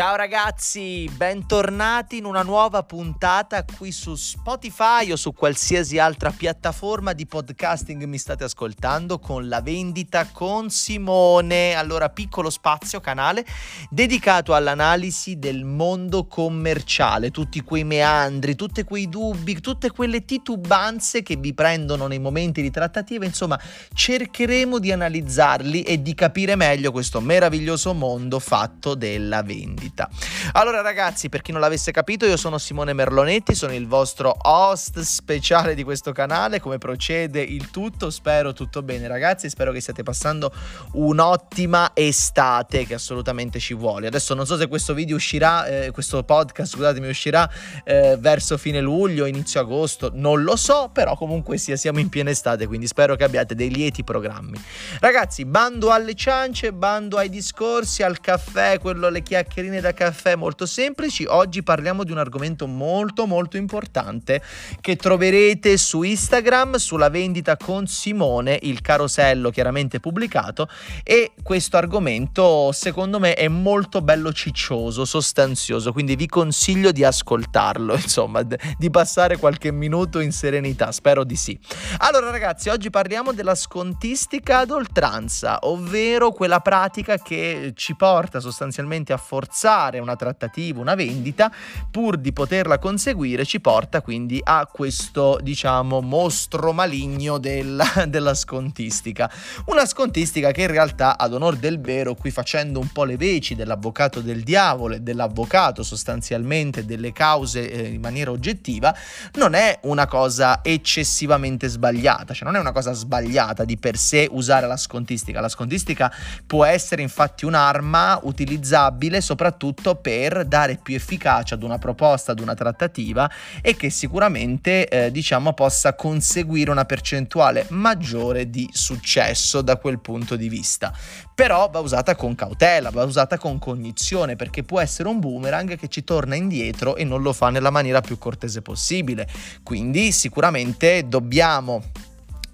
Ciao ragazzi, bentornati in una nuova puntata qui su Spotify o su qualsiasi altra piattaforma di podcasting mi state ascoltando con la vendita con Simone. Allora, piccolo spazio canale dedicato all'analisi del mondo commerciale, tutti quei meandri, tutti quei dubbi, tutte quelle titubanze che vi prendono nei momenti di trattativa, insomma, cercheremo di analizzarli e di capire meglio questo meraviglioso mondo fatto della vendita vendita. Allora ragazzi, per chi non l'avesse capito, io sono Simone Merlonetti, sono il vostro host speciale di questo canale, come procede il tutto, spero tutto bene ragazzi, spero che stiate passando un'ottima estate che assolutamente ci vuole. Adesso non so se questo video uscirà, eh, questo podcast, scusatemi, uscirà eh, verso fine luglio, inizio agosto, non lo so, però comunque sia, siamo in piena estate, quindi spero che abbiate dei lieti programmi. Ragazzi, bando alle ciance, bando ai discorsi, al caffè, quello le chiacchierine tazzine da caffè molto semplici. Oggi parliamo di un argomento molto molto importante che troverete su Instagram sulla vendita con Simone, il carosello chiaramente pubblicato e questo argomento secondo me è molto bello ciccioso, sostanzioso, quindi vi consiglio di ascoltarlo, insomma, di passare qualche minuto in serenità, spero di sì. Allora ragazzi, oggi parliamo della scontistica ad oltranza, ovvero quella pratica che ci porta sostanzialmente a forzare forzare una trattativa, una vendita, pur di poterla conseguire, ci porta quindi a questo, diciamo, mostro maligno della, della scontistica. Una scontistica che in realtà, ad onor del vero, qui facendo un po' le veci dell'avvocato del diavolo e dell'avvocato sostanzialmente delle cause eh, in maniera oggettiva, non è una cosa eccessivamente sbagliata, cioè non è una cosa sbagliata di per sé usare la scontistica. La scontistica può essere infatti un'arma utilizzabile soprattutto soprattutto per dare più efficacia ad una proposta, ad una trattativa e che sicuramente eh, diciamo possa conseguire una percentuale maggiore di successo da quel punto di vista. Però va usata con cautela, va usata con cognizione perché può essere un boomerang che ci torna indietro e non lo fa nella maniera più cortese possibile. Quindi sicuramente dobbiamo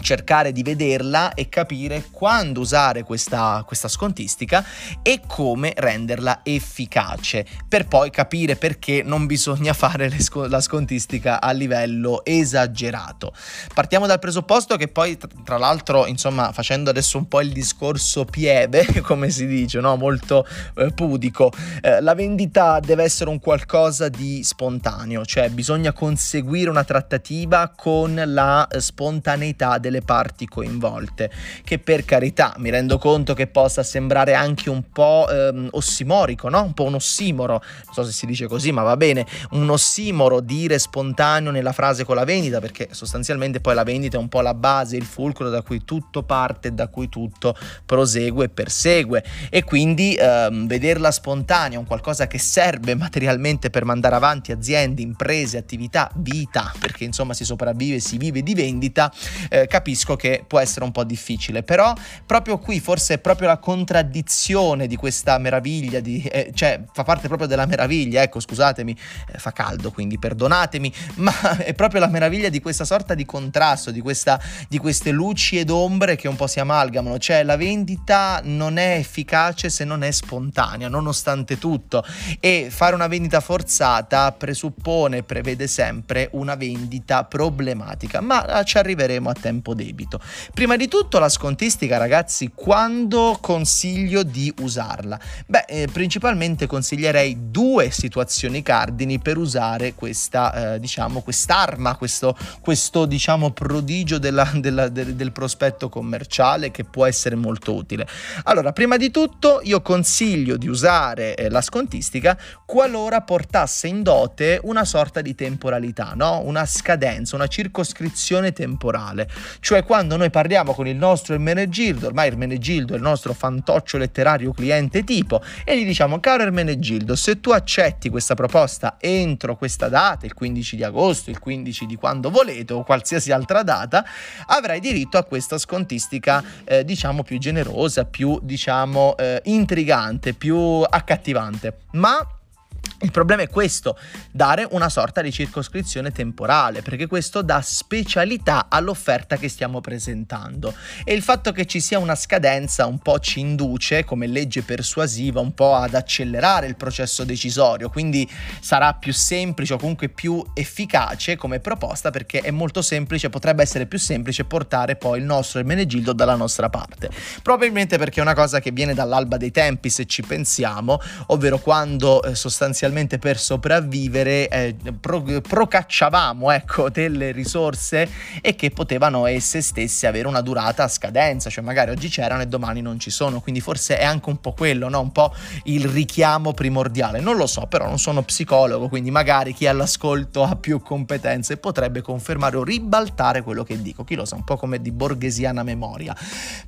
cercare di vederla e capire quando usare questa, questa scontistica e come renderla efficace per poi capire perché non bisogna fare sc- la scontistica a livello esagerato. Partiamo dal presupposto che poi tra l'altro insomma facendo adesso un po' il discorso pieve come si dice no? molto eh, pudico eh, la vendita deve essere un qualcosa di spontaneo cioè bisogna conseguire una trattativa con la spontaneità del delle parti coinvolte, che per carità mi rendo conto che possa sembrare anche un po' ehm, ossimorico, no? un po' un ossimoro, non so se si dice così, ma va bene, un ossimoro dire spontaneo nella frase con la vendita, perché sostanzialmente poi la vendita è un po' la base, il fulcro da cui tutto parte, da cui tutto prosegue e persegue, e quindi ehm, vederla spontanea, un qualcosa che serve materialmente per mandare avanti aziende, imprese, attività, vita, perché insomma si sopravvive, si vive di vendita, eh, capisco che può essere un po' difficile, però proprio qui forse è proprio la contraddizione di questa meraviglia, di, eh, cioè fa parte proprio della meraviglia, ecco scusatemi, eh, fa caldo quindi perdonatemi, ma è proprio la meraviglia di questa sorta di contrasto, di, questa, di queste luci ed ombre che un po' si amalgamano, cioè la vendita non è efficace se non è spontanea, nonostante tutto, e fare una vendita forzata presuppone, prevede sempre una vendita problematica, ma ci arriveremo a tempo tempo debito. Prima di tutto la scontistica, ragazzi, quando consiglio di usarla? Beh, eh, principalmente consiglierei due situazioni cardini per usare questa, eh, diciamo, quest'arma, questo, questo diciamo, prodigio della, della, del, del prospetto commerciale che può essere molto utile. Allora, prima di tutto io consiglio di usare eh, la scontistica qualora portasse in dote una sorta di temporalità, no? una scadenza, una circoscrizione temporale cioè quando noi parliamo con il nostro Ermenegildo, ormai Ermenegildo è il nostro fantoccio letterario cliente tipo, e gli diciamo caro Ermenegildo, se tu accetti questa proposta entro questa data, il 15 di agosto, il 15 di quando volete o qualsiasi altra data, avrai diritto a questa scontistica eh, diciamo più generosa, più diciamo eh, intrigante, più accattivante. Ma Il problema è questo, dare una sorta di circoscrizione temporale, perché questo dà specialità all'offerta che stiamo presentando. E il fatto che ci sia una scadenza un po' ci induce, come legge persuasiva, un po' ad accelerare il processo decisorio, quindi sarà più semplice o comunque più efficace come proposta, perché è molto semplice, potrebbe essere più semplice portare poi il nostro Ermenegildo dalla nostra parte. Probabilmente perché è una cosa che viene dall'alba dei tempi, se ci pensiamo, ovvero quando eh, sostanzialmente sostanzialmente per sopravvivere eh, pro, procacciavamo ecco, delle risorse e che potevano esse stesse avere una durata a scadenza, cioè magari oggi c'erano e domani non ci sono, quindi forse è anche un po' quello, no? un po' il richiamo primordiale. Non lo so, però non sono psicologo, quindi magari chi all'ascolto ha più competenze potrebbe confermare o ribaltare quello che dico, chi lo sa, un po' come di borghesiana memoria.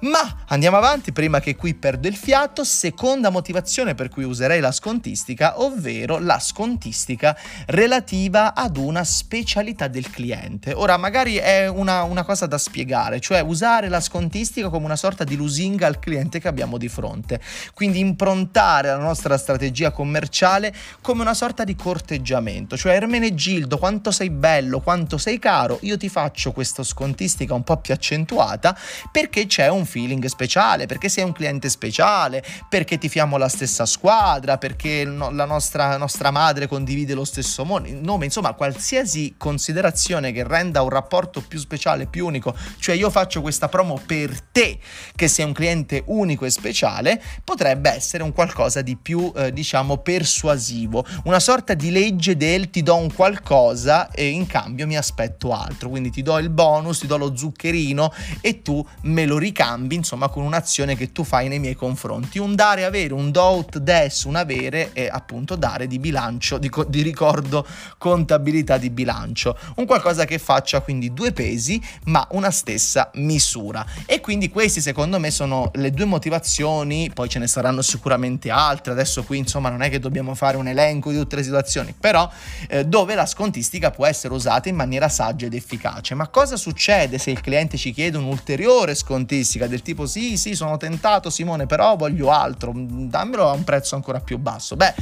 Ma andiamo avanti prima che qui perdo il fiato, seconda motivazione per cui userei la scontistica, ovvero ovvero la scontistica relativa ad una specialità del cliente. Ora, magari è una, una cosa da spiegare, cioè usare la scontistica come una sorta di lusinga al cliente che abbiamo di fronte. Quindi improntare la nostra strategia commerciale come una sorta di corteggiamento, cioè Ermenegildo, quanto sei bello, quanto sei caro, io ti faccio questa scontistica un po' più accentuata perché c'è un feeling speciale, perché sei un cliente speciale, perché ti fiamo la stessa squadra, perché la nostra nostra madre condivide lo stesso nome, insomma qualsiasi considerazione che renda un rapporto più speciale, più unico, cioè io faccio questa promo per te che sei un cliente unico e speciale, potrebbe essere un qualcosa di più eh, diciamo persuasivo, una sorta di legge del ti do un qualcosa e in cambio mi aspetto altro, quindi ti do il bonus, ti do lo zuccherino e tu me lo ricambi insomma con un'azione che tu fai nei miei confronti, un dare avere, un do out des, un avere e appunto dare di bilancio, di, di, ricordo contabilità di bilancio, un qualcosa che faccia quindi due pesi ma una stessa misura. E quindi questi secondo me sono le due motivazioni, poi ce ne saranno sicuramente altre, adesso qui insomma non è che dobbiamo fare un elenco di tutte le situazioni, però eh, dove la scontistica può essere usata in maniera saggia ed efficace. Ma cosa succede se il cliente ci chiede un'ulteriore scontistica del tipo sì sì sono tentato Simone però voglio altro, dammelo a un prezzo ancora più basso? Beh,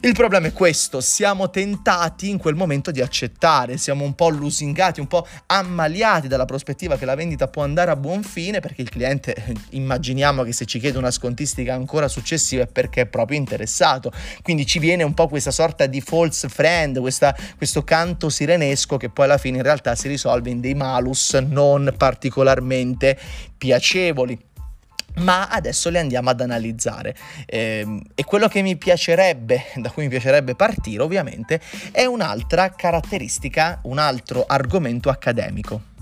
il problema è questo, siamo tentati in quel momento di accettare, siamo un po' lusingati, un po' ammaliati dalla prospettiva che la vendita può andare a buon fine perché il cliente, immaginiamo che se ci chiede una scontistica ancora successiva è perché è proprio interessato, quindi ci viene un po' questa sorta di false friend, questa, questo canto sirenesco che poi alla fine in realtà si risolve in dei malus non particolarmente piacevoli ma adesso le andiamo ad analizzare. Eh, e quello che mi piacerebbe, da cui mi piacerebbe partire ovviamente, è un'altra caratteristica, un altro argomento accademico.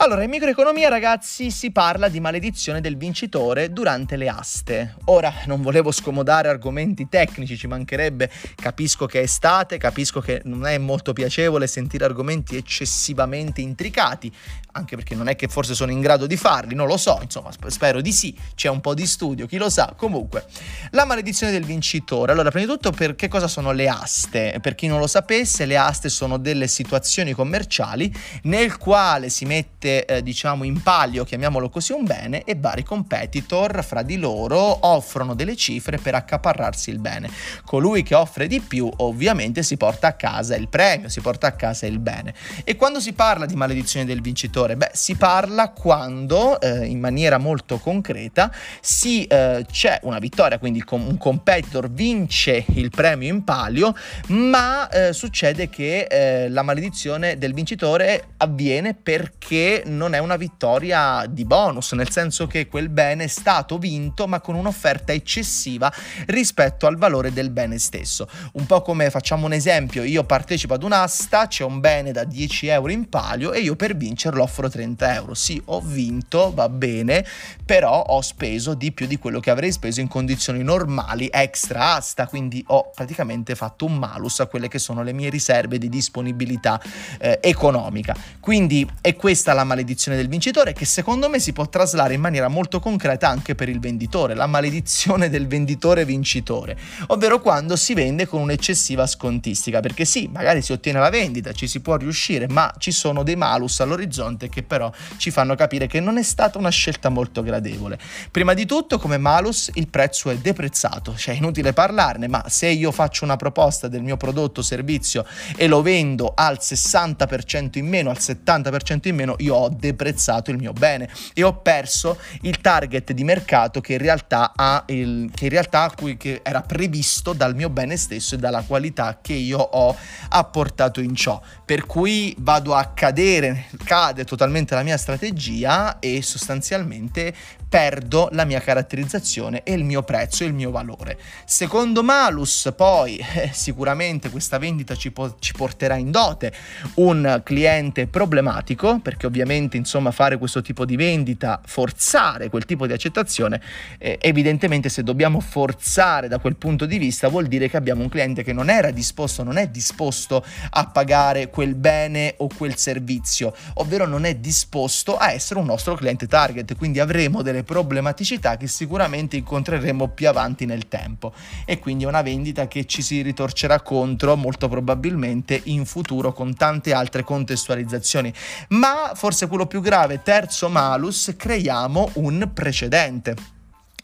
Allora, in microeconomia, ragazzi, si parla di maledizione del vincitore durante le aste. Ora, non volevo scomodare argomenti tecnici, ci mancherebbe, capisco che è estate, capisco che non è molto piacevole sentire argomenti eccessivamente intricati, anche perché non è che forse sono in grado di farli, non lo so, insomma, spero di sì, c'è un po' di studio, chi lo sa. Comunque, la maledizione del vincitore. Allora, prima di tutto, per che cosa sono le aste? Per chi non lo sapesse, le aste sono delle situazioni commerciali nel quale si mette mette eh, diciamo in palio, chiamiamolo così, un bene e vari competitor fra di loro offrono delle cifre per accaparrarsi il bene. Colui che offre di più ovviamente si porta a casa il premio, si porta a casa il bene. E quando si parla di maledizione del vincitore? Beh, si parla quando eh, in maniera molto concreta si, eh, c'è una vittoria, quindi un competitor vince il premio in palio, ma eh, succede che eh, la maledizione del vincitore avviene perché non è una vittoria di bonus, nel senso che quel bene è stato vinto ma con un'offerta eccessiva rispetto al valore del bene stesso. Un po' come facciamo un esempio, io partecipo ad un'asta, c'è un bene da 10 euro in palio e io per vincerlo offro 30 euro. Sì, ho vinto, va bene, però ho speso di più di quello che avrei speso in condizioni normali extra asta, quindi ho praticamente fatto un malus a quelle che sono le mie riserve di disponibilità eh, economica. Quindi è questa la maledizione del vincitore che secondo me si può traslare in maniera molto concreta anche per il venditore, la maledizione del venditore vincitore, ovvero quando si vende con un'eccessiva scontistica, perché sì, magari si ottiene la vendita, ci si può riuscire, ma ci sono dei malus all'orizzonte che però ci fanno capire che non è stata una scelta molto gradevole. Prima di tutto, come malus, il prezzo è deprezzato, cioè è inutile parlarne, ma se io faccio una proposta del mio prodotto o servizio e lo vendo al 60% in meno, al 70% in meno, io ho deprezzato il mio bene e ho perso il target di mercato che in realtà, il, che in realtà che era previsto dal mio bene stesso e dalla qualità che io ho apportato in ciò. Per cui vado a cadere, cade totalmente la mia strategia e sostanzialmente perdo la mia caratterizzazione e il mio prezzo e il mio valore. Secondo Malus, poi eh, sicuramente questa vendita ci, po- ci, porterà in dote un cliente problematico, perché ovviamente insomma fare questo tipo di vendita, forzare quel tipo di accettazione, eh, evidentemente se dobbiamo forzare da quel punto di vista vuol dire che abbiamo un cliente che non era disposto, non è disposto a pagare quel bene o quel servizio, ovvero non è disposto a essere un nostro cliente target, quindi avremo delle problematicità che sicuramente incontreremo più avanti nel tempo e quindi è una vendita che ci si ritorcerà contro molto probabilmente in futuro con tante altre contestualizzazioni. Ma forse quello più grave, terzo malus, creiamo un precedente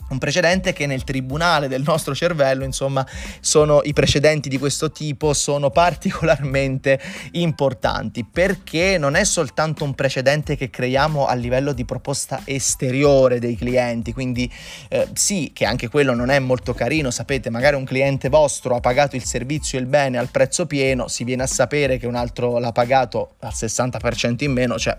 un precedente che nel tribunale del nostro cervello, insomma, sono i precedenti di questo tipo sono particolarmente importanti perché non è soltanto un precedente che creiamo a livello di proposta esteriore dei clienti, quindi eh, sì, che anche quello non è molto carino, sapete, magari un cliente vostro ha pagato il servizio e il bene al prezzo pieno, si viene a sapere che un altro l'ha pagato al 60% in meno, cioè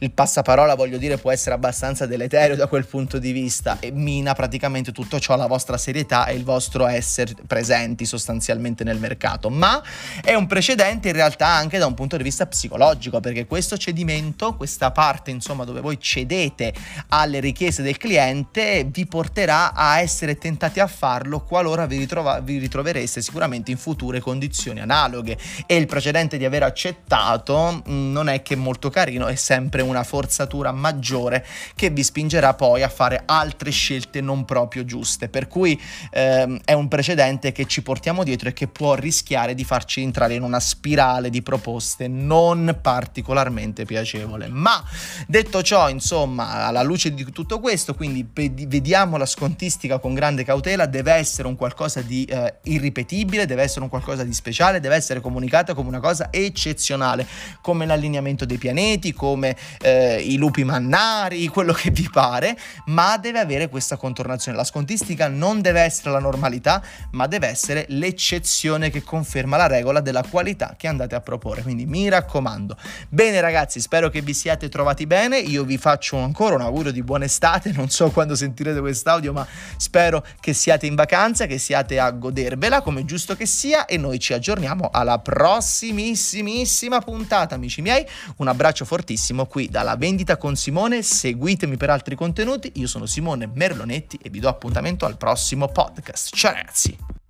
il passaparola, voglio dire, può essere abbastanza deleterio da quel punto di vista e mina praticamente tutto ciò la vostra serietà e il vostro essere presenti sostanzialmente nel mercato. Ma è un precedente in realtà anche da un punto di vista psicologico, perché questo cedimento, questa parte insomma dove voi cedete alle richieste del cliente, vi porterà a essere tentati a farlo qualora vi, ritrova- vi ritrovereste sicuramente in future condizioni analoghe. E il precedente di aver accettato mm, non è che molto carino, è sempre un una forzatura maggiore che vi spingerà poi a fare altre scelte non proprio giuste. Per cui ehm, è un precedente che ci portiamo dietro e che può rischiare di farci entrare in una spirale di proposte non particolarmente piacevole. Ma detto ciò, insomma, alla luce di tutto questo, quindi vediamo la scontistica con grande cautela, deve essere un qualcosa di eh, irripetibile, deve essere un qualcosa di speciale, deve essere comunicata come una cosa eccezionale, come l'allineamento dei pianeti, come eh, i lupi mannari, quello che vi pare, ma deve avere questa contornazione. La scontistica non deve essere la normalità, ma deve essere l'eccezione che conferma la regola della qualità che andate a proporre. Quindi mi raccomando. Bene ragazzi, spero che vi siate trovati bene. Io vi faccio ancora un augurio di buona estate. Non so quando sentirete quest'audio, ma spero che siate in vacanza, che siate a godervela come giusto che sia e noi ci aggiorniamo alla prossimissimissima puntata, amici miei. Un abbraccio fortissimo qui dalla vendita con Simone, seguitemi per altri contenuti, io sono Simone Merlonetti e vi do appuntamento al prossimo podcast. Ciao ragazzi!